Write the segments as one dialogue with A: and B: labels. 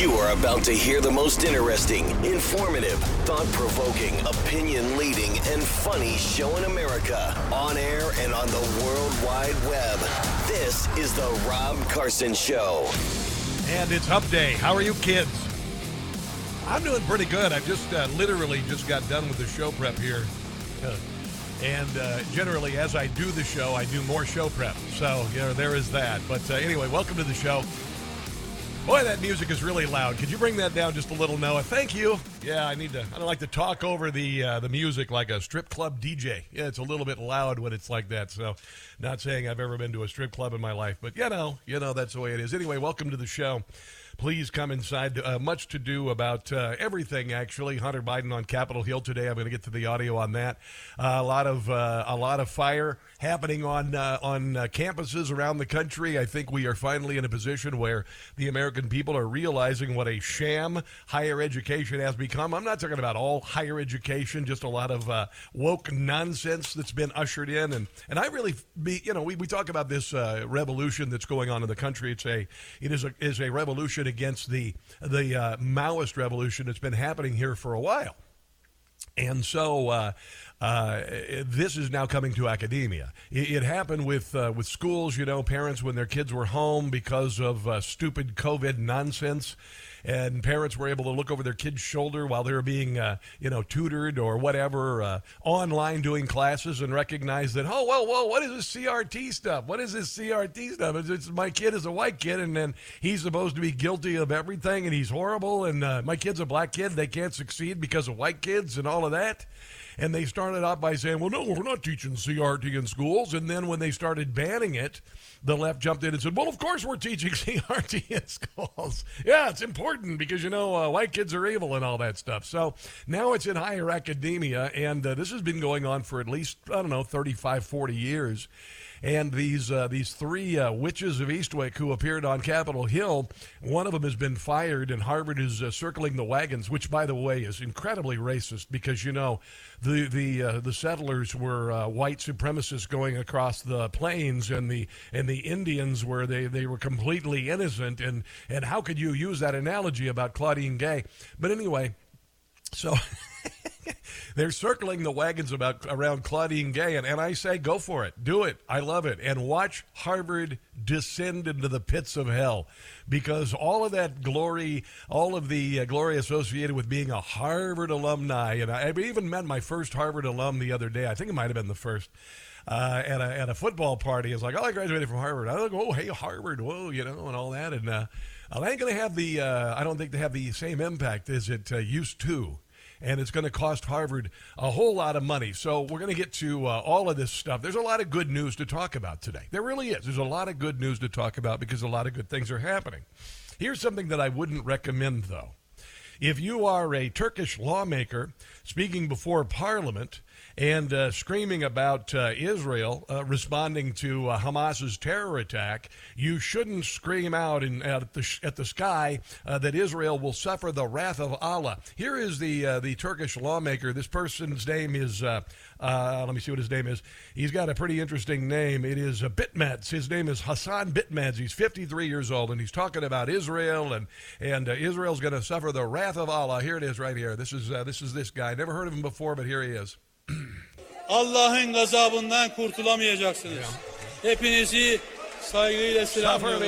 A: You are about to hear the most interesting, informative, thought provoking, opinion leading, and funny show in America on air and on the World Wide Web. This is The Rob Carson Show.
B: And it's Hump Day. How are you, kids? I'm doing pretty good. I just uh, literally just got done with the show prep here. And uh, generally, as I do the show, I do more show prep. So, you know, there is that. But uh, anyway, welcome to the show. Boy, that music is really loud. Could you bring that down just a little, Noah? Thank you. Yeah, I need to. I don't like to talk over the uh, the music like a strip club DJ. Yeah, it's a little bit loud when it's like that. So, not saying I've ever been to a strip club in my life, but you know, you know that's the way it is. Anyway, welcome to the show please come inside. Uh, much to do about uh, everything. Actually, Hunter Biden on Capitol Hill today. I'm going to get to the audio on that. Uh, a lot of uh, a lot of fire happening on uh, on uh, campuses around the country. I think we are finally in a position where the American people are realizing what a sham higher education has become. I'm not talking about all higher education, just a lot of woke nonsense that's been ushered in. And and I really be you know we, we talk about this revolution that's going on in the country. It's a it is a is a revolution against the the uh, Maoist revolution that's been happening here for a while. And so uh, uh, this is now coming to academia. It, it happened with uh, with schools, you know, parents when their kids were home because of uh, stupid COVID nonsense and parents were able to look over their kid's shoulder while they were being, uh, you know, tutored or whatever, uh, online doing classes and recognize that, oh, well, well, what is this CRT stuff? What is this CRT stuff? It's, it's my kid is a white kid, and then he's supposed to be guilty of everything, and he's horrible, and uh, my kid's a black kid. They can't succeed because of white kids and all of that. And they started out by saying, well, no, we're not teaching CRT in schools. And then when they started banning it, the left jumped in and said, well, of course we're teaching CRT in schools. yeah, it's important because, you know, uh, white kids are evil and all that stuff. So now it's in higher academia. And uh, this has been going on for at least, I don't know, 35, 40 years. And these uh, these three uh, witches of Eastwick who appeared on Capitol Hill, one of them has been fired, and Harvard is uh, circling the wagons, which, by the way, is incredibly racist because you know the the uh, the settlers were uh, white supremacists going across the plains, and the and the Indians were they they were completely innocent, and and how could you use that analogy about Claudine Gay? But anyway, so. They're circling the wagons about around Claudine Gay, and, and I say, go for it, do it. I love it, and watch Harvard descend into the pits of hell, because all of that glory, all of the uh, glory associated with being a Harvard alumni, and I, I even met my first Harvard alum the other day. I think it might have been the first. Uh, at, a, at a football party, it's like, oh, I graduated from Harvard. I go, oh, hey, Harvard, whoa, you know, and all that. And uh, I ain't going to have the, uh, I don't think they have the same impact as it uh, used to and it's going to cost Harvard a whole lot of money. So we're going to get to uh, all of this stuff. There's a lot of good news to talk about today. There really is. There's a lot of good news to talk about because a lot of good things are happening. Here's something that I wouldn't recommend, though. If you are a Turkish lawmaker speaking before Parliament, and uh, screaming about uh, Israel uh, responding to uh, Hamas's terror attack, you shouldn't scream out in, at, the, at the sky uh, that Israel will suffer the wrath of Allah. Here is the uh, the Turkish lawmaker. This person's name is. let me see what his name is. He's got a pretty interesting name. It is Bitmez. His name is Hasan Bitmez. He's 53 years old, and he's talking about Israel, and and Israel's going to suffer the wrath of Allah. Here it is, right here. This is this is this guy. Never heard of him before, but here he is.
C: Allah'ın gazabından kurtulamayacaksınız. Hepinizi saygıyla selamlıyorum.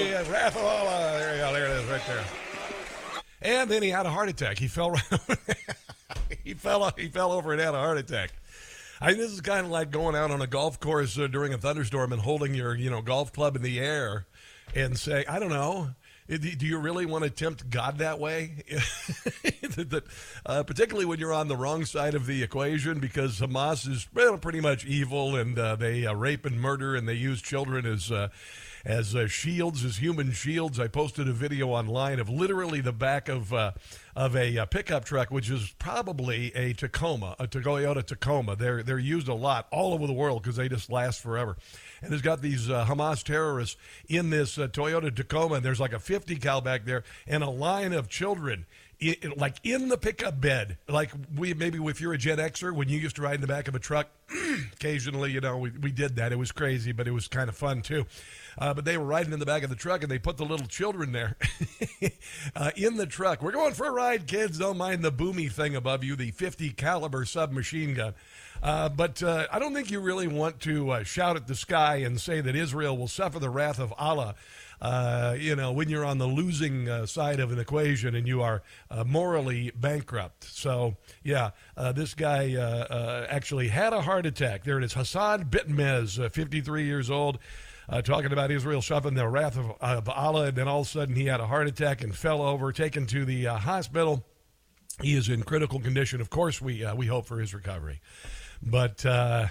B: And then he had a heart attack. He fell right he fell he fell over and had a heart attack. I mean, this is kind of like going out on a golf course uh, during a thunderstorm and holding your you know golf club in the air and say, I don't know, do you really want to tempt God that way? uh, particularly when you're on the wrong side of the equation, because Hamas is well, pretty much evil and uh, they uh, rape and murder and they use children as uh, as uh, shields, as human shields. I posted a video online of literally the back of uh, of a, a, pickup truck, which is probably a Tacoma, a Toyota Tacoma. They're they're used a lot all over the world because they just last forever. And it's got these uh, Hamas terrorists in this uh, Toyota Tacoma. And there's like a 50 cal back there, and a line of children like in the pickup bed, like we maybe if you're a Gen Xer, when you used to ride in the back of a truck, occasionally, you know, we, we did that. It was crazy, but it was kind of fun too. Uh, but they were riding in the back of the truck and they put the little children there uh, in the truck. We're going for a ride, kids. Don't mind the boomy thing above you, the 50 caliber submachine gun. Uh, but uh, I don't think you really want to uh, shout at the sky and say that Israel will suffer the wrath of Allah. Uh, you know, when you're on the losing uh, side of an equation and you are uh, morally bankrupt. So, yeah, uh, this guy uh, actually had a heart attack. There it is. Hasan Bitmez, 53 years old uh, talking about Israel suffering the wrath of, of, Allah, and then all of a sudden he had a heart attack and fell over, taken to the uh, hospital. He is in critical condition. Of course, we uh, we hope for his recovery. But uh,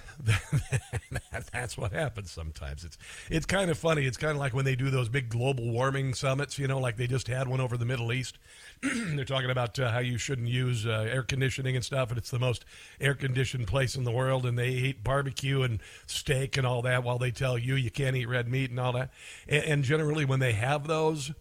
B: that's what happens sometimes. It's it's kind of funny. It's kind of like when they do those big global warming summits, you know, like they just had one over the Middle East. They're talking about uh, how you shouldn't use uh, air conditioning and stuff, and it's the most air conditioned place in the world, and they eat barbecue and steak and all that while they tell you you can't eat red meat and all that. And, and generally, when they have those,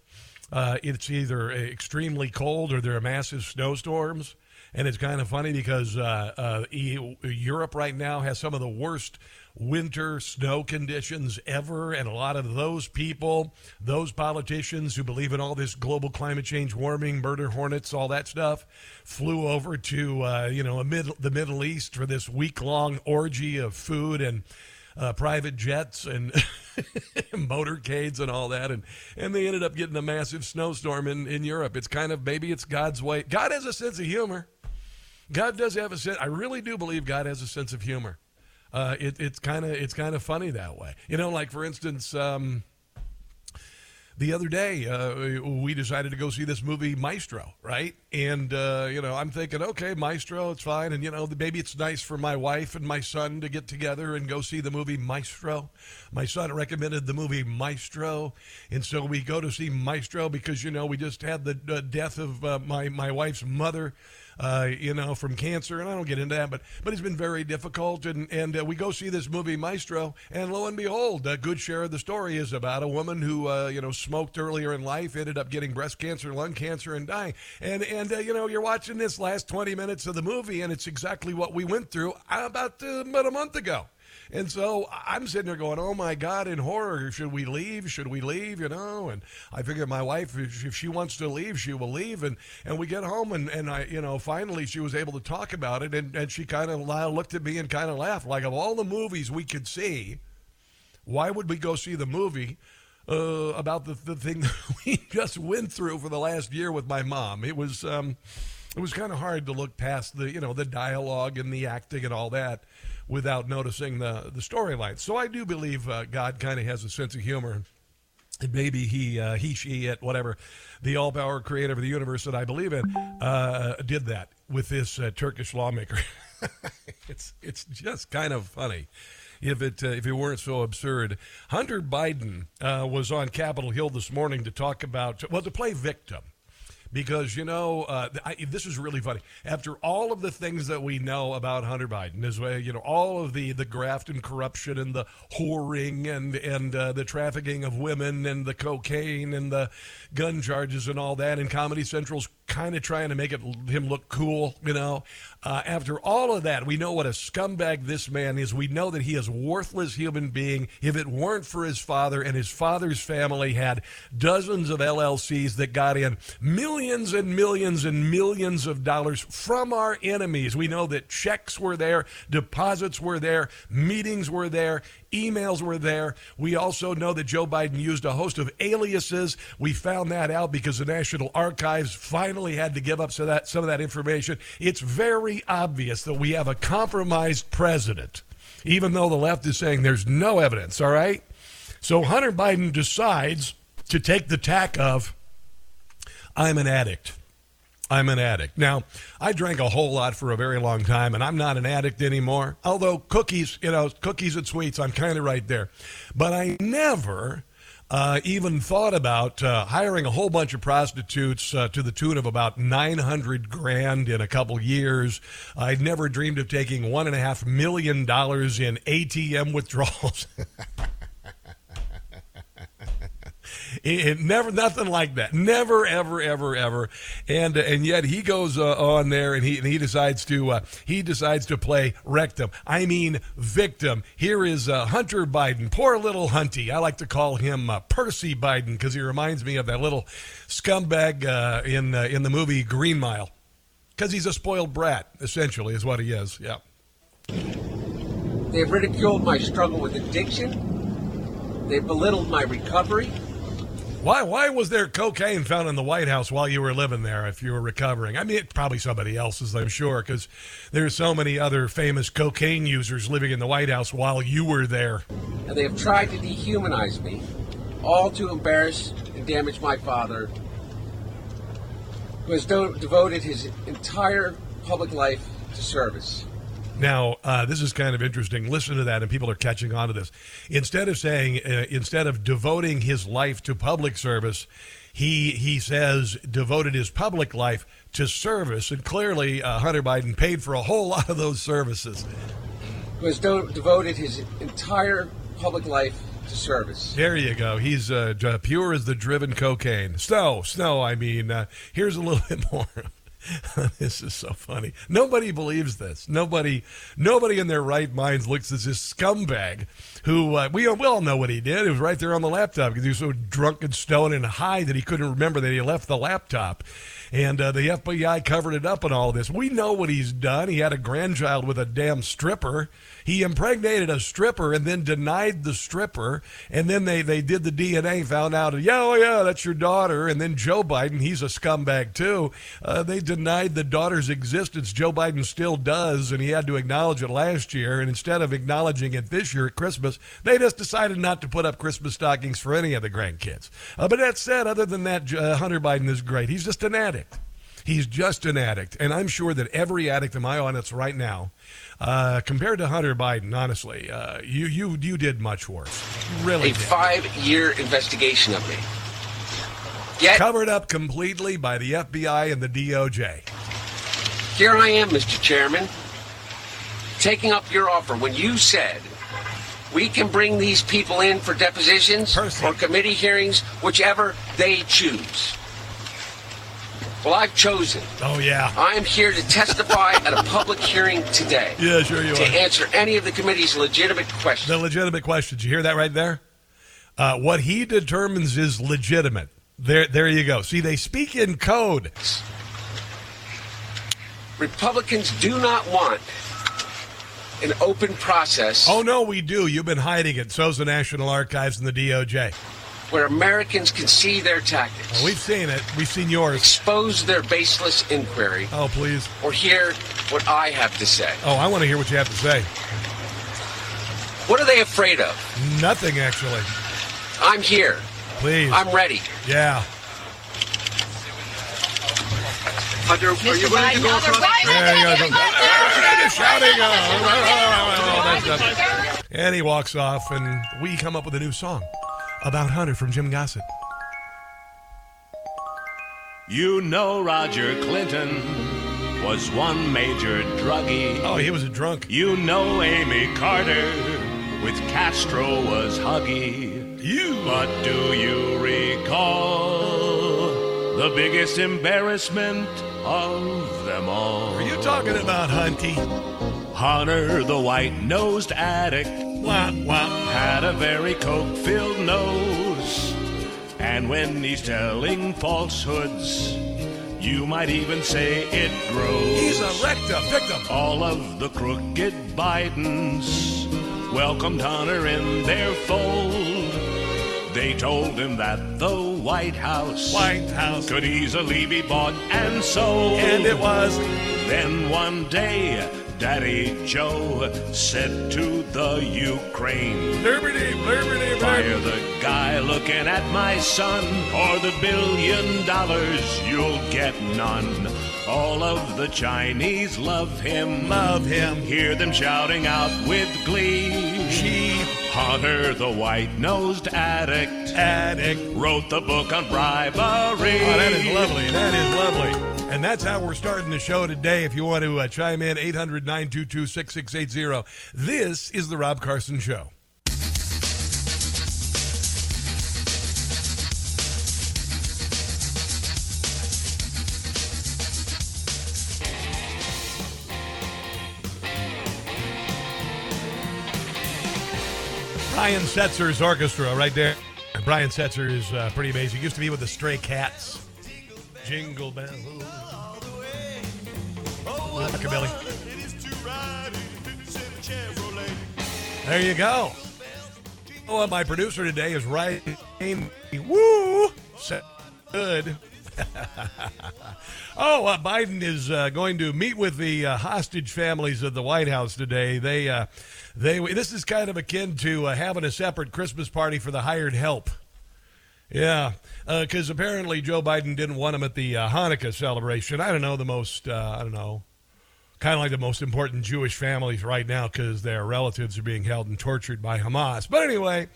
B: uh, it's either extremely cold or there are massive snowstorms and it's kind of funny because uh, uh, Europe right now has some of the worst winter snow conditions ever, and a lot of those people, those politicians who believe in all this global climate change, warming, murder hornets, all that stuff, flew over to uh, you know mid- the Middle East for this week long orgy of food and. Uh, private jets and motorcades and all that, and and they ended up getting a massive snowstorm in in Europe. It's kind of maybe it's God's way. God has a sense of humor. God does have a sense. I really do believe God has a sense of humor. Uh, it, it's kind of it's kind of funny that way. You know, like for instance, um, the other day uh, we decided to go see this movie Maestro, right? And uh, you know, I'm thinking, okay, Maestro, it's fine, and you know, maybe it's nice for my wife and my son to get together and go see the movie Maestro. My son recommended the movie Maestro, and so we go to see Maestro because you know we just had the death of uh, my my wife's mother uh, you know, from cancer, and I don't get into that, but but it's been very difficult. And and uh, we go see this movie Maestro, and lo and behold, a good share of the story is about a woman who uh, you know smoked earlier in life, ended up getting breast cancer, lung cancer, and dying. And and uh, you know, you're watching this last 20 minutes of the movie, and it's exactly what we went through about uh, about a month ago. And so I'm sitting there going, oh my God, in horror, should we leave? Should we leave? You know, and I figure my wife, if she wants to leave, she will leave. And, and we get home and, and I, you know, finally she was able to talk about it. And, and she kind of looked at me and kind of laughed like of all the movies we could see, why would we go see the movie? Uh, about the, the thing we just went through for the last year with my mom. It was um, it was kind of hard to look past the you know the dialogue and the acting and all that without noticing the the storyline. So I do believe uh, God kind of has a sense of humor. And maybe he, uh, he, she, it, whatever, the all-power creator of the universe that I believe in, uh, did that with this uh, Turkish lawmaker. it's it's just kind of funny if it uh, if it weren't so absurd. Hunter Biden uh, was on Capitol Hill this morning to talk about well to play victim because you know uh, I, this is really funny. After all of the things that we know about Hunter Biden, as well, you know, all of the the graft and corruption and the whoring and and uh, the trafficking of women and the cocaine and the gun charges and all that, and Comedy Central's kind of trying to make it him look cool, you know. Uh, after all of that, we know what a scumbag this man is. We know that he is a worthless human being. If it weren't for his father and his father's family had dozens of LLCs that got in millions millions and millions and millions of dollars from our enemies. We know that checks were there, deposits were there, meetings were there, emails were there. We also know that Joe Biden used a host of aliases. We found that out because the National Archives finally had to give up some of that, some of that information. It's very obvious that we have a compromised president, even though the left is saying there's no evidence, all right? So Hunter Biden decides to take the tack of, I'm an addict. I'm an addict. Now, I drank a whole lot for a very long time, and I'm not an addict anymore. Although cookies, you know, cookies and sweets, I'm kind of right there. But I never uh, even thought about uh, hiring a whole bunch of prostitutes uh, to the tune of about 900 grand in a couple years. I'd never dreamed of taking one and a half million dollars in ATM withdrawals. It, it never, nothing like that. Never, ever, ever, ever. And uh, and yet he goes uh, on there and he and he decides to uh, he decides to play rectum. I mean victim. Here is uh, Hunter Biden, poor little Hunty. I like to call him uh, Percy Biden because he reminds me of that little scumbag uh, in in the movie Green Mile. Because he's a spoiled brat, essentially, is what he is. Yeah.
D: They've ridiculed my struggle with addiction. They've belittled my recovery.
B: Why why was there cocaine found in the White House while you were living there if you were recovering? I mean, it's probably somebody else's, I'm sure, because there's so many other famous cocaine users living in the White House while you were there.
D: And they have tried to dehumanize me, all to embarrass and damage my father, who has do- devoted his entire public life to service.
B: Now, uh, this is kind of interesting. Listen to that, and people are catching on to this. Instead of saying, uh, instead of devoting his life to public service, he he says devoted his public life to service, and clearly uh, Hunter Biden paid for a whole lot of those services.
D: Who has do- devoted his entire public life to service.
B: There you go. He's uh, pure as the driven cocaine. Snow, snow. I mean, uh, here's a little bit more. this is so funny. Nobody believes this. Nobody, nobody in their right minds looks at this scumbag who uh, we, we all know what he did. It was right there on the laptop because he was so drunk and stoned and high that he couldn't remember that he left the laptop. And uh, the FBI covered it up and all this. We know what he's done. He had a grandchild with a damn stripper. He impregnated a stripper and then denied the stripper. And then they, they did the DNA, found out, yeah, oh, yeah, that's your daughter. And then Joe Biden, he's a scumbag too. Uh, they denied the daughter's existence. Joe Biden still does, and he had to acknowledge it last year. And instead of acknowledging it this year at Christmas, they just decided not to put up Christmas stockings for any of the grandkids. Uh, but that said, other than that, uh, Hunter Biden is great. He's just an addict. He's just an addict. And I'm sure that every addict in my audience right now, uh, compared to Hunter Biden, honestly, uh, you, you, you did much worse. Really
D: A five year investigation of me. Yet,
B: Covered up completely by the FBI and the DOJ.
D: here I am, Mr. Chairman, taking up your offer when you said we can bring these people in for depositions
B: Percy.
D: or committee hearings, whichever they choose. Well, I've chosen.
B: Oh, yeah.
D: I'm here to testify at a public hearing today
B: Yeah, sure you
D: to
B: are.
D: To answer any of the committee's legitimate questions.
B: The legitimate questions. You hear that right there? Uh, what he determines is legitimate. There, there you go. See, they speak in code.
D: Republicans do not want an open process
B: Oh no, we do. You've been hiding it. So's the National Archives and the DOJ.
D: where Americans can see their tactics, oh,
B: We've seen it. We've seen yours.
D: expose their baseless inquiry,
B: Oh please.
D: or hear what I have to say.
B: Oh, I want to hear what you have to say.
D: What are they afraid of?
B: Nothing actually.
D: I'm here.
B: Please.
D: I'm ready.
B: yeah.
D: Hunter, are you ready to go across?
B: There you go. Ah, Shouting. Oh. And he walks off, and we come up with a new song about Hunter from Jim Gossett.
E: You know Roger Clinton was one major druggie.
B: Oh, he was a drunk.
E: You know Amy Carter with Castro was huggy.
B: You.
E: But do you recall the biggest embarrassment of them all?
B: Are you talking about Hunty?
E: Hunter, the white-nosed addict,
B: Wah, wah.
E: had a very coke-filled nose. And when he's telling falsehoods, You might even say it grows.
B: He's a rectum victim.
E: All of the crooked Bidens welcomed Hunter in their fold. They told him that the White House,
B: White House.
E: could easily be bought and sold.
B: And it was.
E: Then one day, Daddy Joe said to the Ukraine,
B: Liberty, liberty,
E: Fire the guy looking at my son, or the billion dollars you'll get none. All of the Chinese love him,
B: Love him.
E: hear them shouting out with glee.
B: She
E: Hunter, the white-nosed addict,
B: addict.
E: wrote the book on bribery.
B: Oh, that is lovely. That is lovely. And that's how we're starting the show today. If you want to uh, chime in, 800 922 6680. This is The Rob Carson Show. Brian Setzer's orchestra right there. Brian Setzer is uh, pretty amazing. He used to be with the Stray Cats. Jingle bells. There you go. Oh, my producer today is Ryan. Woo! Good. oh, uh, Biden is uh, going to meet with the uh, hostage families of the White House today. They, uh, they. This is kind of akin to uh, having a separate Christmas party for the hired help. Yeah, because apparently Joe Biden didn't want them at the uh, Hanukkah celebration. I don't know the most. Uh, I don't know. Kind of like the most important Jewish families right now because their relatives are being held and tortured by Hamas. But anyway,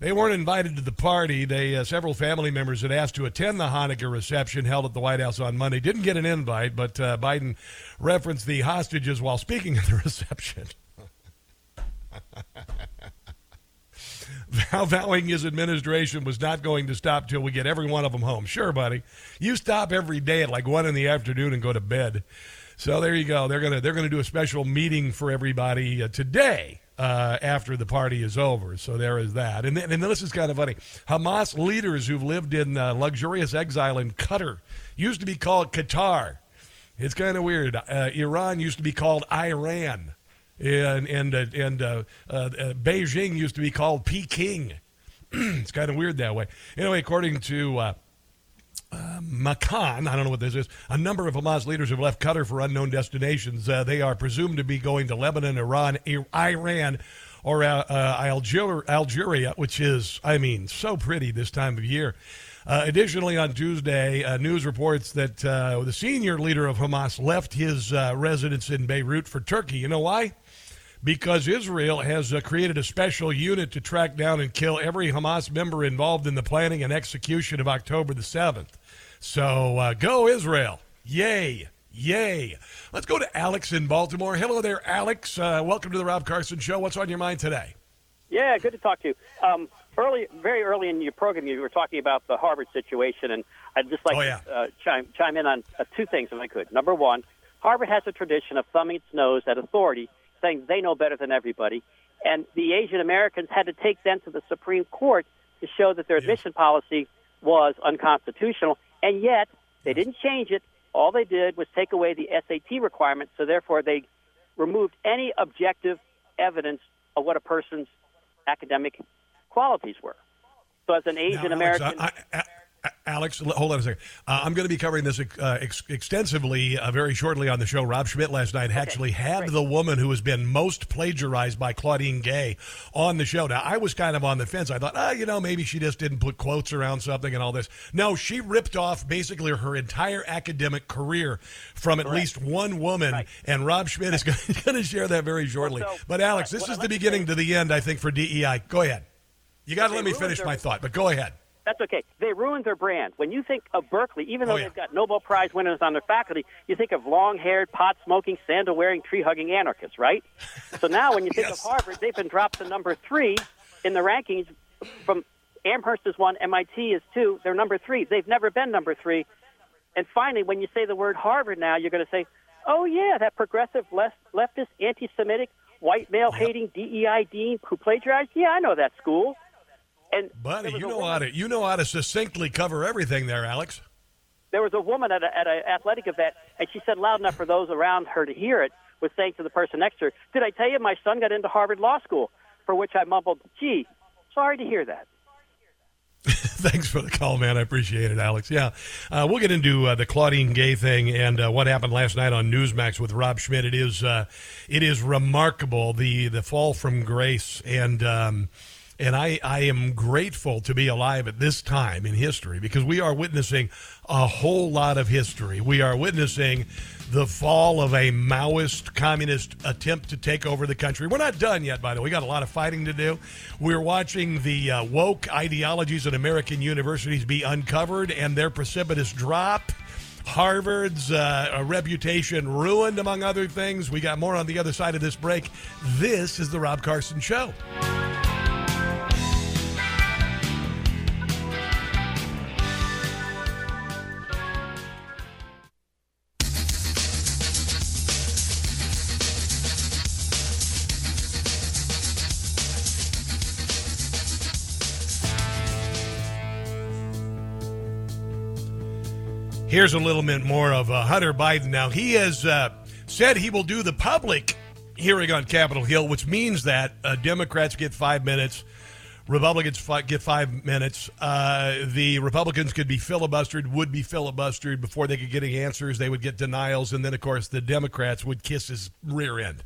B: they weren't invited to the party. They uh, several family members had asked to attend the Hanukkah reception held at the White House on Monday. Didn't get an invite, but uh, Biden referenced the hostages while speaking at the reception. Vow- vowing his administration was not going to stop till we get every one of them home. Sure, buddy. You stop every day at like one in the afternoon and go to bed. So there you go. They're gonna they're gonna do a special meeting for everybody uh, today uh, after the party is over. So there is that. And then, and this is kind of funny. Hamas leaders who've lived in uh, luxurious exile in Qatar used to be called Qatar. It's kind of weird. Uh, Iran used to be called Iran, and and uh, and uh, Beijing used to be called Peking. it's kind of weird that way. Anyway, according to uh, Makan, I don't know what this is, a number of Hamas leaders have left Qatar for unknown destinations. Uh, they are presumed to be going to Lebanon, Iran, Iran, or uh, uh, Alger- Algeria, which is, I mean, so pretty this time of year. Uh, additionally, on Tuesday, uh, news reports that the senior leader of Hamas left his residence in Beirut for Turkey. You know why? because Israel has uh, created a special unit to track down and kill every Hamas member involved in the planning and execution of October the 7th. So uh, go Israel. Yay. Yay. Let's go to Alex in Baltimore. Hello there, Alex. Uh, welcome to the Rob Carson Show. What's on your mind today?
F: Yeah, good to talk to you. Um, early, very early in your program, you were talking about the Harvard situation, and I'd just like
B: Oh, yeah.
F: to uh, chime, chime in on uh, two things, if I could. Number one, Harvard has a tradition of thumbing its nose at authority, saying they know better than everybody, and the Asian Americans had to take them to the Supreme Court to show that their admission policy was unconstitutional, and yet they didn't change it. All they did was take away the SAT requirement, so therefore they removed any objective evidence of what a person's academic qualities were. So, as an Asian American,
B: Alex, hold on a second. Uh, I'm going to be covering this uh, ex- extensively uh, very shortly on the show. Rob Schmitt last night actually had
F: great.
B: the woman who has been most plagiarized by Claudine Gay on the show. Now, I was kind of on the fence. I thought, ah, you know, maybe she just didn't put quotes around something and all this. No, she ripped off basically her entire academic career from at least one woman,
F: Right.
B: and Rob Schmitt is going to share that very shortly.
F: so,
B: but, Alex, this
F: what
B: is the beginning
F: say-
B: to the end, I think, for DEI. Go ahead. You got to let me finish my thought, but go ahead.
F: That's okay. They ruined their brand. When you think of Berkeley, even oh, though
B: Oh, yeah.
F: they've got Nobel Prize winners on their faculty, you think of long-haired, pot-smoking, sandal-wearing, tree-hugging anarchists, right? So now, when you think
B: Yes.
F: of Harvard, they've been dropped to number three in the rankings. From Amherst is one, MIT is two. They're number three. They've never been number three. And finally, when you say the word Harvard now, you're going to say, "Oh yeah, that progressive left, leftist, anti-Semitic, white male-hating DEI dean who plagiarized. Yeah, I know that school." And
B: Buddy, you know
F: woman-
B: how to you know how to succinctly cover everything there, Alex.
F: there was a woman at a, at an athletic event, and she said loud enough for those around her to hear it, was saying to the person next to her, Did I tell you my son got into Harvard Law School? For which I mumbled, Gee, sorry to hear that.
B: Thanks for the call, man. I appreciate it, Alex. Yeah, uh, we'll get into uh, the Claudine Gay thing and uh, what happened last night on Newsmax with Rob Schmitt. It is uh, it is remarkable the the fall from grace and. Um, and I, I am grateful to be alive at this time in history because we are witnessing a whole lot of history. We are witnessing the fall of a Maoist communist attempt to take over the country. We're not done yet, by the way. We got a lot of fighting to do. We're watching the uh, woke ideologies at American universities be uncovered and their precipitous drop. Harvard's uh, reputation ruined, among other things. We got more on the other side of this break. This is The Rob Carson Show. Here's a little bit more of uh, Hunter Biden. Now, he has uh, said he will do the public hearing on Capitol Hill, which means that uh, Democrats get five minutes, Republicans get five minutes. Uh, the Republicans could be filibustered, would be filibustered before they could get any answers. They would get denials, and then, of course, the Democrats would kiss his rear end.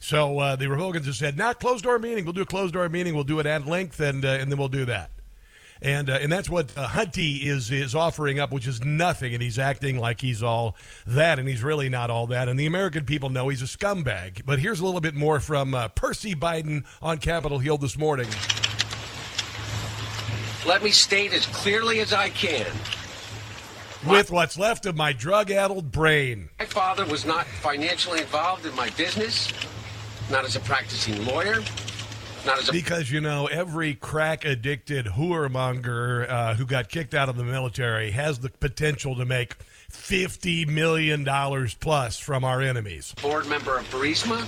B: So uh, the Republicans have said, "Not closed door meeting. We'll do a closed door meeting. We'll do it at length, and uh, and then we'll do that." And uh, and that's what uh, Hunty is is offering up, which is nothing, and he's acting like he's all that, and he's really not all that. And the American people know he's a scumbag. But here's a little bit more from uh, Percy Biden on Capitol Hill this morning.
D: Let me state as clearly as I can.
B: With what's left of my drug-addled brain.
D: My father was not financially involved in my business, not as a practicing lawyer, a
B: because you know every crack addicted whoremonger uh, who got kicked out of the military has the potential to make fifty million dollars plus from our enemies.
D: board member of Burisma,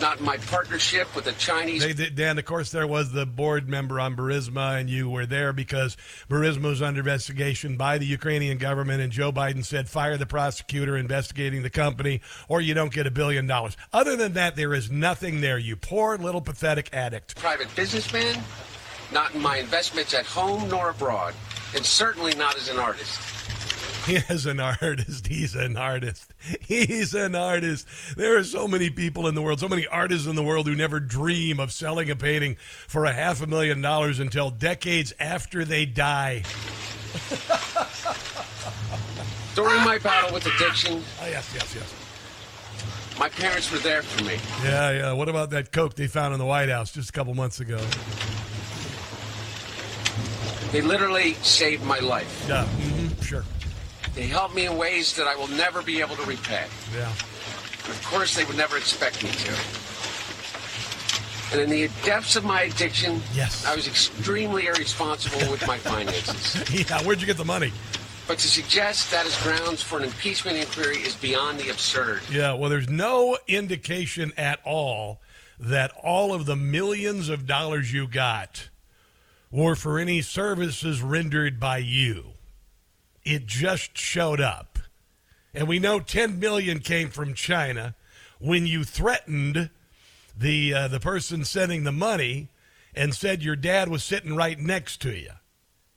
D: not in my partnership with the Chinese.
B: They, they- Dan, of course, there was the board member on Burisma, and you were there because Burisma was under investigation by the Ukrainian government, and Joe Biden said, fire the prosecutor investigating the company, or you don't get a billion dollars. Other than that, there is nothing there, you poor little pathetic addict.
D: private businessman, not in my investments at home nor abroad, and certainly not as an artist.
B: He is an artist. He's an artist. He's an artist. There are so many people in the world, so many artists in the world who never dream of selling a painting for a half a million dollars until decades after they die.
D: During my battle with addiction,
B: Oh, yes, yes, yes.
D: my parents were there for me.
B: Yeah, yeah. What about that Coke they found in the White House just a couple months ago?
D: They literally saved my life.
B: Yeah, hmm sure.
D: They helped me in ways that I will never be able to repay.
B: Yeah.
D: And of course, they would never expect me to. And in the depths of my addiction,
B: Yes.
D: I was extremely irresponsible with my finances.
B: Yeah, where'd you get the money?
D: But to suggest that is grounds for an impeachment inquiry is beyond the absurd.
B: Yeah, well, there's no indication at all that all of the millions of dollars you got were for any services rendered by you. It just showed up. And we know 10 million came from China when you threatened the uh, the person sending the money and said your dad was sitting right next to you.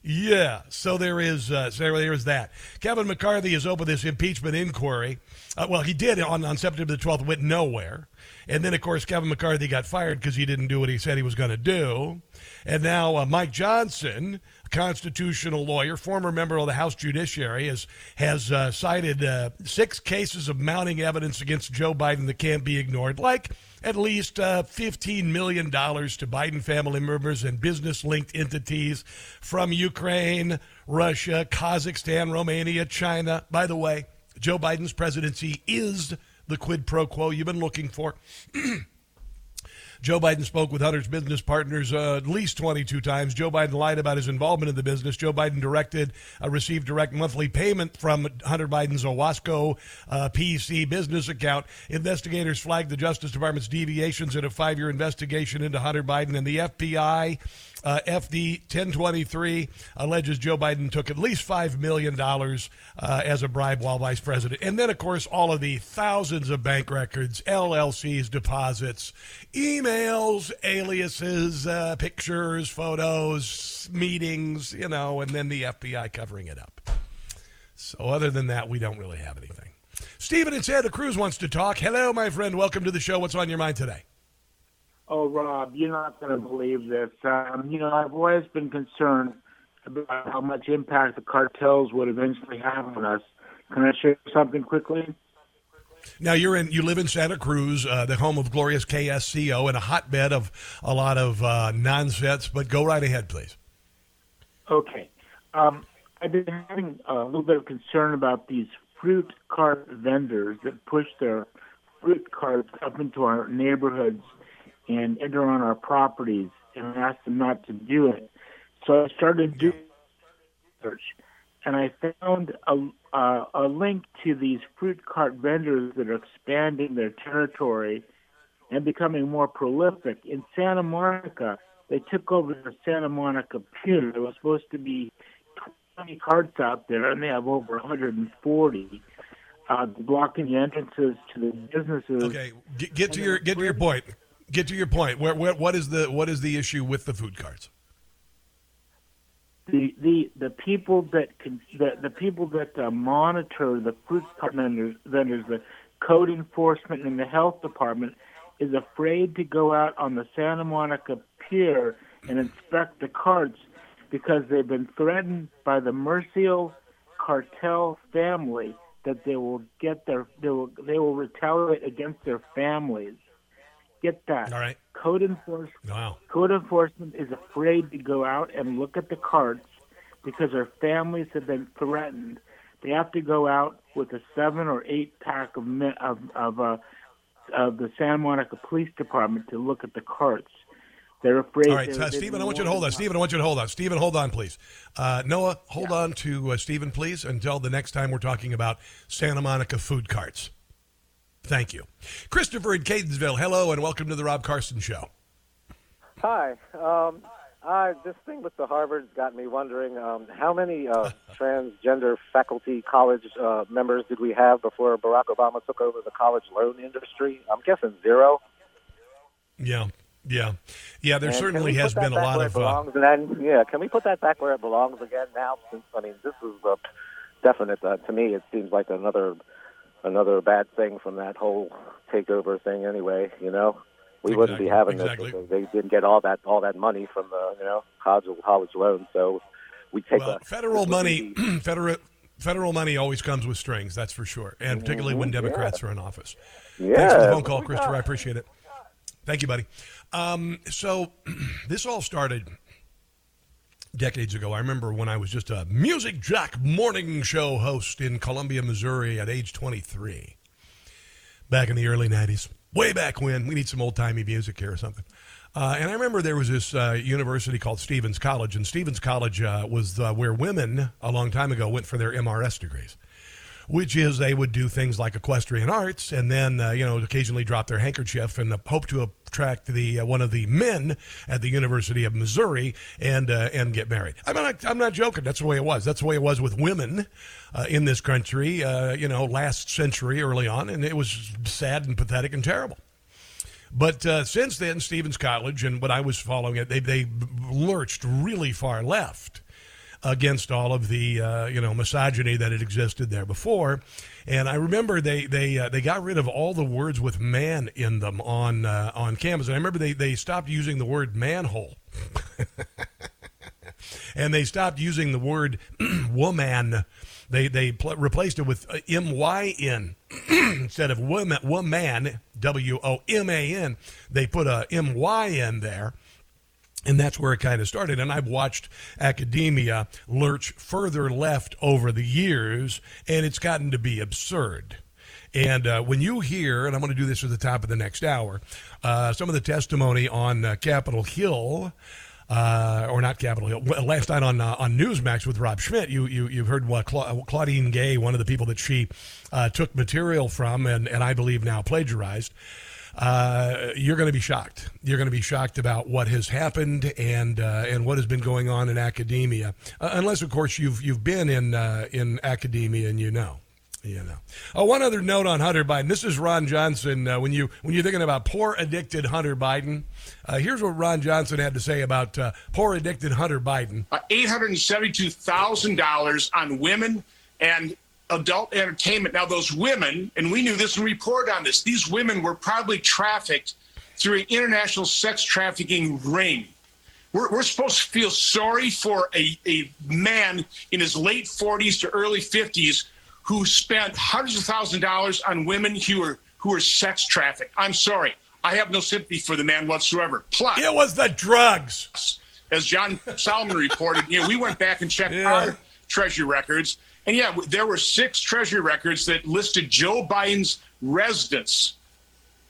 B: Yeah, so there is uh, so there is that. Kevin McCarthy has opened this impeachment inquiry. Uh, well, he did on, on September the 12th, went nowhere. And then, of course, Kevin McCarthy got fired because he didn't do what he said he was going to do. And now uh, Mike Johnson, constitutional lawyer, former member of the House Judiciary, has, has uh, cited uh, six cases of mounting evidence against Joe Biden that can't be ignored, like at least uh, $15 million to Biden family members and business linked entities from Ukraine, Russia, Kazakhstan, Romania, China. By the way, Joe Biden's presidency is the quid pro quo you've been looking for. Joe Biden spoke with Hunter's business partners uh, at least 22 times. Joe Biden lied about his involvement in the business. Joe Biden directed, uh, received direct monthly payment from Hunter Biden's Owasco uh, PC business account. Investigators flagged the Justice Department's deviations in a five year investigation into Hunter Biden, and the FBI Uh, FD 1023 alleges Joe Biden took at least $5 million uh, as a bribe while vice president. And then, of course, all of the thousands of bank records, LLCs, deposits, emails, aliases, uh, pictures, photos, meetings, you know, and then the FBI covering it up. So, other than that, we don't really have anything. Stephen in Santa Cruz wants to talk. Hello, my friend. Welcome to the show. What's on your mind today?
G: Oh, Rob, you're not going to believe this. Um, you know, I've always been concerned about how much impact the cartels would eventually have on us. Can I share something quickly?
B: Now you're in. You live in Santa Cruz, uh, the home of glorious KSCO, and a hotbed of a lot of uh, nonsense. But go right ahead, please.
G: Okay, um, I've been having a little bit of concern about these fruit cart vendors that push their fruit carts up into our neighborhoods and enter on our properties and ask them not to do it. So I started doing research, and I found a, uh, a link to these fruit cart vendors that are expanding their territory and becoming more prolific. In Santa Monica, they took over the Santa Monica Pier. There was supposed to be 20 carts out there, and they have over 140. Uh, blocking the entrances to the businesses.
B: Okay, get, get to your get to your point get to your point. Where, where, what is the what is the issue with the food carts?
G: The the the people that can the the people that uh, monitor the food cart vendors, vendors, the code enforcement and the health department is afraid to go out on the Santa Monica Pier and inspect the carts because they've been threatened by the Mercial cartel family that they will get their they will they will retaliate against their families. Get that.
B: All right.
G: Code enforcement.
B: Wow.
G: Code enforcement is afraid to go out and look at the carts because their families have been threatened. They have to go out with a seven or eight pack of of of, uh, of the Santa Monica Police Department to look at the carts. They're afraid.
B: All right, uh, Stephen, I want you to hold on. Stephen, I want you to hold on. Stephen, hold on, please. Uh, Noah, hold yeah. on to uh, Stephen, please, until the next time we're talking about Santa Monica food carts. Thank you. Christopher in Catonsville, hello, and welcome to the Rob Carson Show.
H: Hi. Um, I, this thing with the Harvard's got me wondering um, how many uh, transgender faculty college uh, members did we have before Barack Obama took over the college loan industry? I'm guessing zero.
B: Yeah. Yeah, yeah. There and certainly has been a lot of.
H: Uh, then, yeah, can we put that back where it belongs again now? Since I mean, this is a definite. Uh, to me, it seems like another another bad thing from that whole takeover thing anyway, you know. We exactly, wouldn't be having exactly. this they didn't get all that all that money from the you know college college loan. So we take
B: well,
H: a,
B: federal money. federal federal money always comes with strings, that's for sure, and particularly mm-hmm, when Democrats yeah. are in office.
H: Yeah.
B: Thanks for the phone call, Christopher. I appreciate it. Thank you, buddy. Um, so this all started decades ago. I remember when I was just a music jack morning show host in Columbia, Missouri at age 23. Back in the early 90s. Way back when. We need some old timey music here or something. Uh, and I remember there was this uh, university called Stephens College, and Stephens College uh, was uh, where women a long time ago went for their MRS degrees which is they would do things like equestrian arts and then uh, you know occasionally drop their handkerchief and hope to attract the uh, one of the men at the University of Missouri and uh, and get married. I'm not I'm not joking. That's the way it was. That's the way it was with women uh, in this country. Uh, you know, last century early on, and it was sad and pathetic and terrible. But uh, since then, Stephens College and what I was following it, they they lurched really far left against all of the uh, you know misogyny that had existed there before. And I remember they they uh, they got rid of all the words with man in them on uh, on campus. And I remember they they stopped using the word manhole. and they stopped using the word woman. They they pl- replaced it with uh, M Y N instead of woman, woman W O M A N. They put a M Y N there, and that's where it kind of started. And I've watched academia lurch further left over the years, and it's gotten to be absurd. And uh, when you hear, and I'm going to do this at the top of the next hour, uh, some of the testimony on uh, Capitol Hill. Uh, or not Capitol Hill. Last night on uh, on Newsmax with Rob Schmitt, you you you've heard what Cla- Claudine Gay, one of the people that she uh, took material from, and and I believe now plagiarized. Uh, you're going to be shocked. You're going to be shocked about what has happened and uh, and what has been going on in academia, uh, unless of course you've you've been in uh, in academia and you know. You know. Oh, one other note on Hunter Biden. This is Ron Johnson. When you when you're thinking about poor addicted Hunter Biden, here's what Ron Johnson had to say about poor addicted Hunter Biden.
I: Eight hundred seventy-two thousand dollars on women and adult entertainment. Now, those women, and we knew this and reported on this, these women were probably trafficked through an international sex trafficking ring. We're, we're supposed to feel sorry for a, a man in his late 40s to early 50s who spent hundreds of thousands of dollars on women who are who are sex trafficked. I'm sorry. I have no sympathy for the man whatsoever. Plus,
B: it was the drugs.
I: As John Solomon reported, you know, we went back and checked yeah. our treasury records and yeah, there were six Treasury records that listed Joe Biden's residence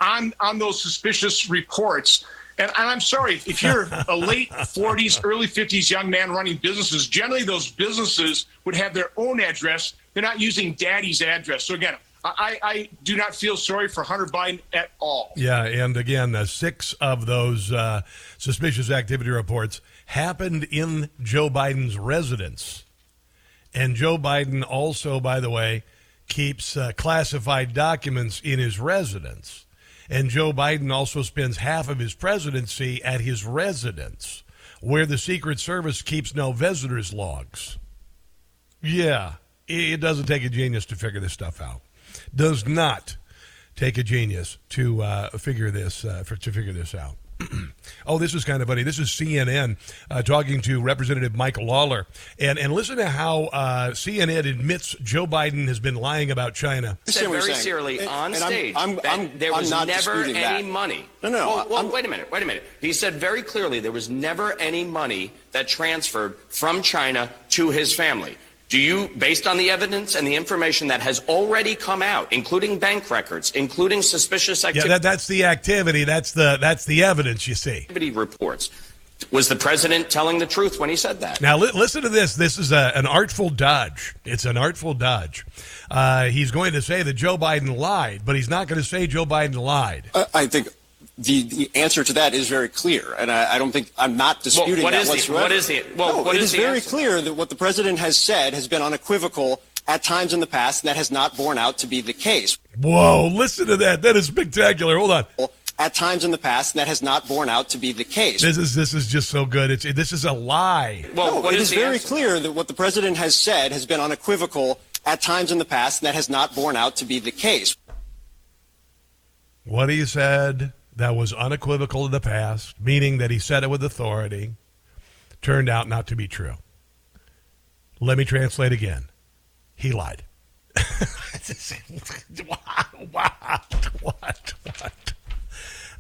I: on on those suspicious reports. And, and I'm sorry, if you're a late 40s, early 50s young man running businesses, generally those businesses would have their own address. They're not using daddy's address. So again, I, I, do not feel sorry for Hunter Biden at all.
B: Yeah, and again, uh, six of those uh, suspicious activity reports happened in Joe Biden's residence. And Joe Biden also, by the way, keeps uh, classified documents in his residence. And Joe Biden also spends half of his presidency at his residence, where the Secret Service keeps no visitors logs. Yeah, it doesn't take a genius to figure this stuff out. Does not take a genius to uh, figure this uh, for, to figure this out. oh, this is kind of funny. This is CNN uh, talking to Representative Mike Lawler. And, and listen to how uh, CNN admits Joe Biden has been lying about China.
J: said very sincerely on and stage I'm, I'm, I'm, there was never any
K: that.
J: money.
K: No, no.
J: Well, well wait a minute. Wait a minute. He said very clearly there was never any money that transferred from China to his family. Do you, based on the evidence and the information that has already come out, including bank records, including suspicious activity?
B: Yeah, that, that's the activity. That's the that's the evidence. You see,
J: activity reports. Was the president telling the truth when he said that?
B: Now li- listen to this. This is a, an artful dodge. It's an artful dodge. Uh, he's going to say that Joe Biden lied, but he's not going to say Joe Biden lied.
K: Uh, I think the, the answer to that is very clear, and I, I don't think I'm not disputing
J: well,
K: that whatsoever.
J: The, what is it? Well,
K: no,
J: what
K: it
J: is,
K: is very answer? clear that what the president has said has been unequivocal at times in the past, and that has not borne out to be the case.
B: Whoa! Listen to that. That is spectacular. Hold on.
K: At times in the past, and that has not borne out to be the case.
B: This is this is just so good. It's this is a lie.
K: Well,
J: no,
K: it
J: is,
K: is very
J: answer?
K: clear that what the president has said has been unequivocal at times in the past, and that has not borne out to be the case.
B: What he said that was unequivocal in the past, meaning that he said it with authority, turned out not to be true. Let me translate again. He lied. what? What? What?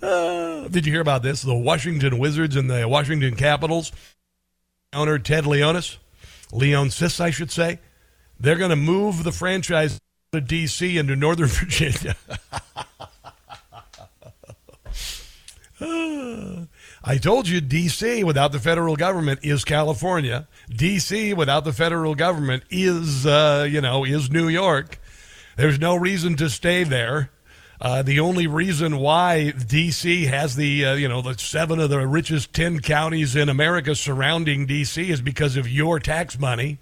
B: Uh, did you hear about this? The Washington Wizards and the Washington Capitals owner Ted Leonsis, Leonsis, I should say, they're going to move the franchise to D.C. into Northern Virginia. I told you DC without the federal government is California. DC without the federal government is, uh, you know, is New York. There's no reason to stay there. Uh, the only reason why DC has the, uh, you know, the seven of the richest 10 counties in America surrounding DC is because of your tax money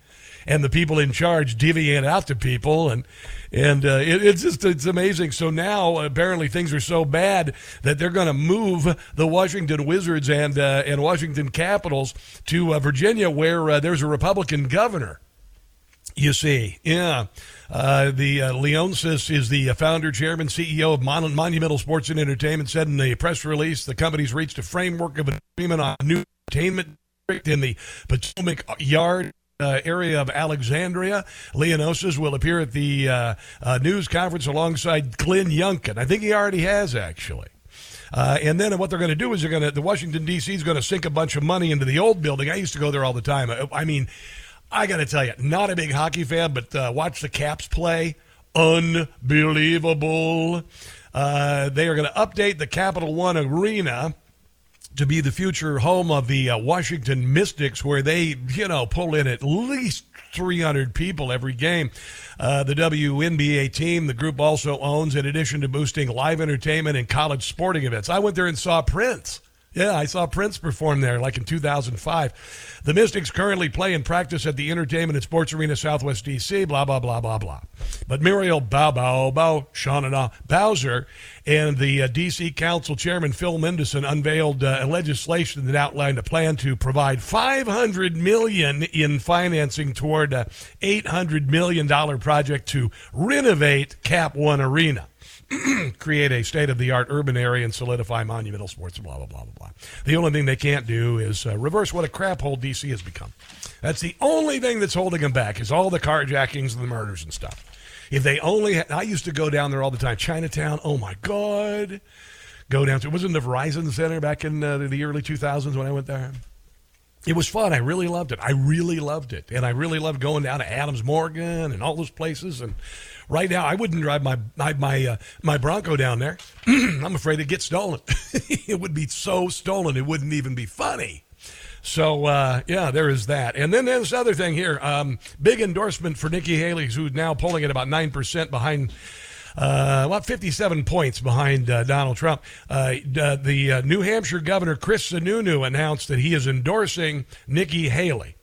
B: and the people in charge divvying it out to people. And and uh, it, it's just it's amazing. So now apparently things are so bad that they're going to move the Washington Wizards and uh, and Washington Capitals to uh, Virginia, where uh, there's a Republican governor. You see, yeah. Uh, the uh, Leonsis is the founder, chairman, CEO of Mon- Monumental Sports and Entertainment. Said in a press release, the company's reached a framework of agreement on new entertainment in the Potomac Yard uh, area of Alexandria. Leonsis will appear at the uh, uh, news conference alongside Glenn Youngkin. I think he already has, actually. Uh, and then what they're going to do is they're going to, the Washington, D.C. is going to sink a bunch of money into the old building. I used to go there all the time. I, I mean, I got to tell you, not a big hockey fan, but uh, watch the Caps play. Unbelievable. Uh, they are going to update the Capital One Arena to be the future home of the uh, Washington Mystics, where they, you know, pull in at least 300 people every game. Uh, the WNBA team, the group also owns, in addition to boosting live entertainment and college sporting events. I went there and saw Prince. Yeah, I saw Prince perform there like in 2005. The Mystics currently play and practice at the Entertainment and Sports Arena Southwest DC, blah, blah, blah, blah, blah. But Muriel Bow Bow Bow Shauna Bowser and the uh, DC Council Chairman Phil Mendelson unveiled uh, legislation that outlined a plan to provide 500 million in financing toward a 800 million dollar project to renovate Cap One Arena. create a state of the art urban area and solidify monumental sports, blah, blah, blah, blah, blah. The only thing they can't do is uh, reverse what a crap hole DC has become. That's the only thing that's holding them back is all the carjackings and the murders and stuff. If they only, had, I used to go down there all the time. Chinatown, oh my God. Go down to, it was in the Verizon Center back in uh, the early 2000s when I went there. It was fun. I really loved it. I really loved it. And I really loved going down to Adams Morgan and all those places. And right now, I wouldn't drive my my my, uh, my Bronco down there. I'm afraid it'd get stolen. it would be so stolen, it wouldn't even be funny. So uh, yeah, there is that. And then there's this other thing here. Um, big endorsement for Nikki Haley, who's now polling at about nine percent behind. Uh, about 57 points behind uh, Donald Trump. Uh, the uh, New Hampshire governor, Chris Sununu, announced that he is endorsing Nikki Haley.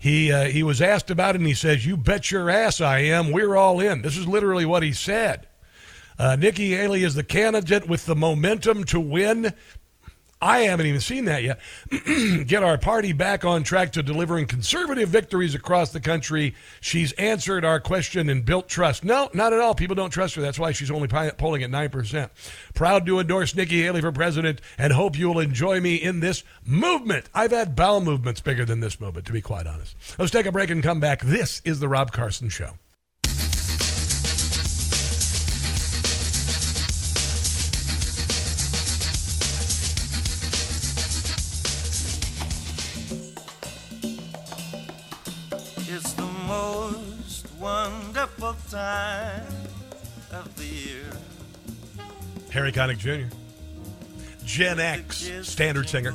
B: He uh, he was asked about it, and he says, "You bet your ass I am. We're all in." This is literally what he said. Uh, Nikki Haley is the candidate with the momentum to win. I haven't even seen that yet. Get our party back on track to delivering conservative victories across the country. She's answered our question and built trust. No, not at all. People don't trust her. That's why she's only polling at 9%. Proud to endorse Nikki Haley for president and hope you will enjoy me in this movement. I've had bowel movements bigger than this movement, to be quite honest. Let's take a break and come back. This is The Rob Carson Show. Wonderful time of the year. Harry Connick Jr. Gen X, standard singer.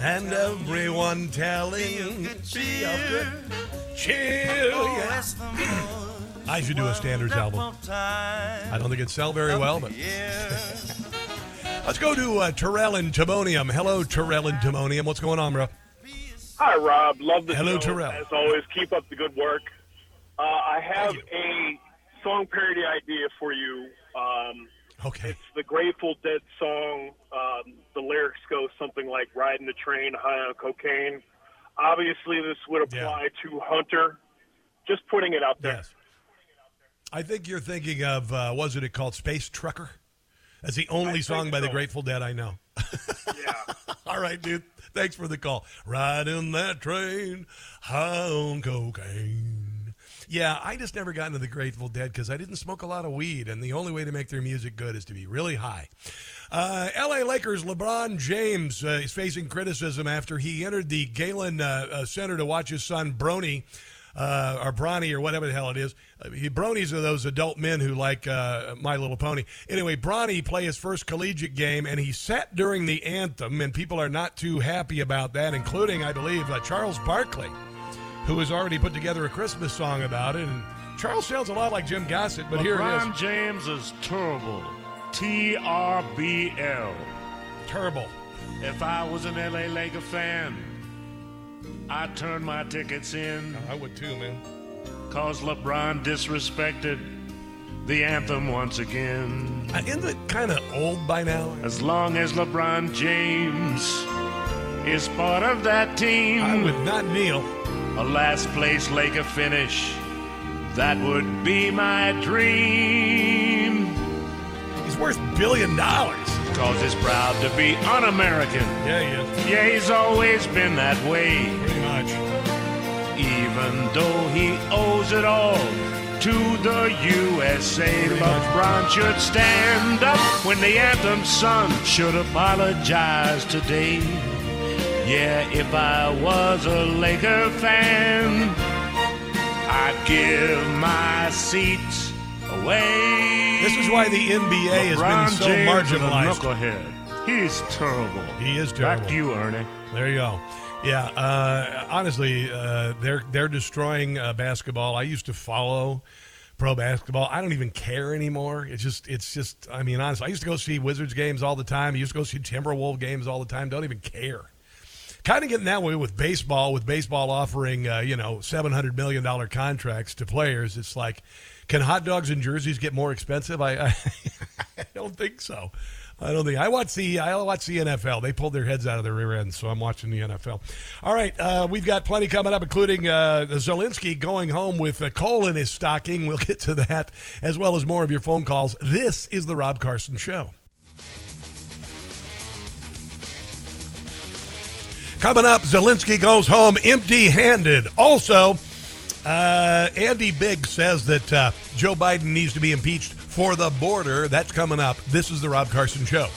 B: And everyone telling me good cheer. Yeah. I should do a standards album. I don't think it'd sell very well, but. Let's go to uh, Terrell and Timonium. Hello, Terrell and Timonium. What's going on, bro?
L: Hi, Rob. Love the
B: Hello,
L: show.
B: Terrell.
L: As always, keep up the good work. Uh, I have a song parody idea for you. Um,
B: okay.
L: It's the Grateful Dead song. Um, the lyrics go something like "Riding the train high on cocaine." Obviously, this would apply yeah. to Hunter. Just putting it out there.
B: Yes. I think you're thinking of uh, wasn't it called Space Trucker? That's the only song by so. the Grateful Dead I know.
L: yeah.
B: All right, dude. Thanks for the call. Riding that train high on cocaine. Yeah, I just never got into the Grateful Dead because I didn't smoke a lot of weed, and the only way to make their music good is to be really high. Uh, LA Lakers LeBron James uh, is facing criticism after he entered the Galen uh, uh Center to watch his son Brony. uh, or Bronny or whatever the hell it is. Uh, bronies are those adult men who like uh, My Little Pony. Anyway, Bronny play his first collegiate game, and he sat during the anthem, and people are not too happy about that, including, I believe, uh, Charles Barkley, who has already put together a Christmas song about it. And Charles sounds a lot like Jim Gossett, but
E: LeBron
B: here it
E: is. James is terrible. T R B L.
B: Terrible.
E: If I was an LA Laker fan, I'd turn my tickets in.
B: I would too, man.
E: Cause LeBron disrespected the anthem once again.
B: Uh, isn't it kind of old by now?
E: As long as LeBron James is part of that team,
B: I would not kneel.
E: A last place Laker finish, that would be my dream.
B: He's worth billion dollars.
E: Cause he's proud to be un-American.
B: Yeah, he is.
E: Yeah, he's always been that way.
B: Pretty much.
E: Even though he owes it all to the USA,
B: Pretty
E: LeBron
B: much.
E: should stand up when the anthem sung. should apologize today. Yeah, if I was a Laker fan, I'd give my seats away.
B: This is why the NBA has been so
E: James
B: marginalized.
E: Knucklehead. He's terrible.
B: He is terrible.
E: Back to you, Ernie.
B: There you go. Yeah, uh, honestly, uh, they're they're destroying uh, basketball. I used to follow pro basketball. I don't even care anymore. It's just it's just. I mean, honestly, I used to go see Wizards games all the time. I used to go see Timberwolves games all the time. Don't even care. Kind of getting that way with baseball. With baseball offering, uh, you know, seven hundred million dollar contracts to players, it's like, can hot dogs and jerseys get more expensive? I, I, I don't think so. I don't think I watch the I watch the NFL. They pulled their heads out of their rear ends, so I'm watching the NFL. All right, uh, we've got plenty coming up, including uh, Zelensky going home with a coal in his stocking. We'll get to that as well as more of your phone calls. This is the Rob Carson Show. Coming up, Zelensky goes home empty-handed. Also, uh, Andy Biggs says that uh, Joe Biden needs to be impeached for the border. That's coming up. This is the Rob Carson Show.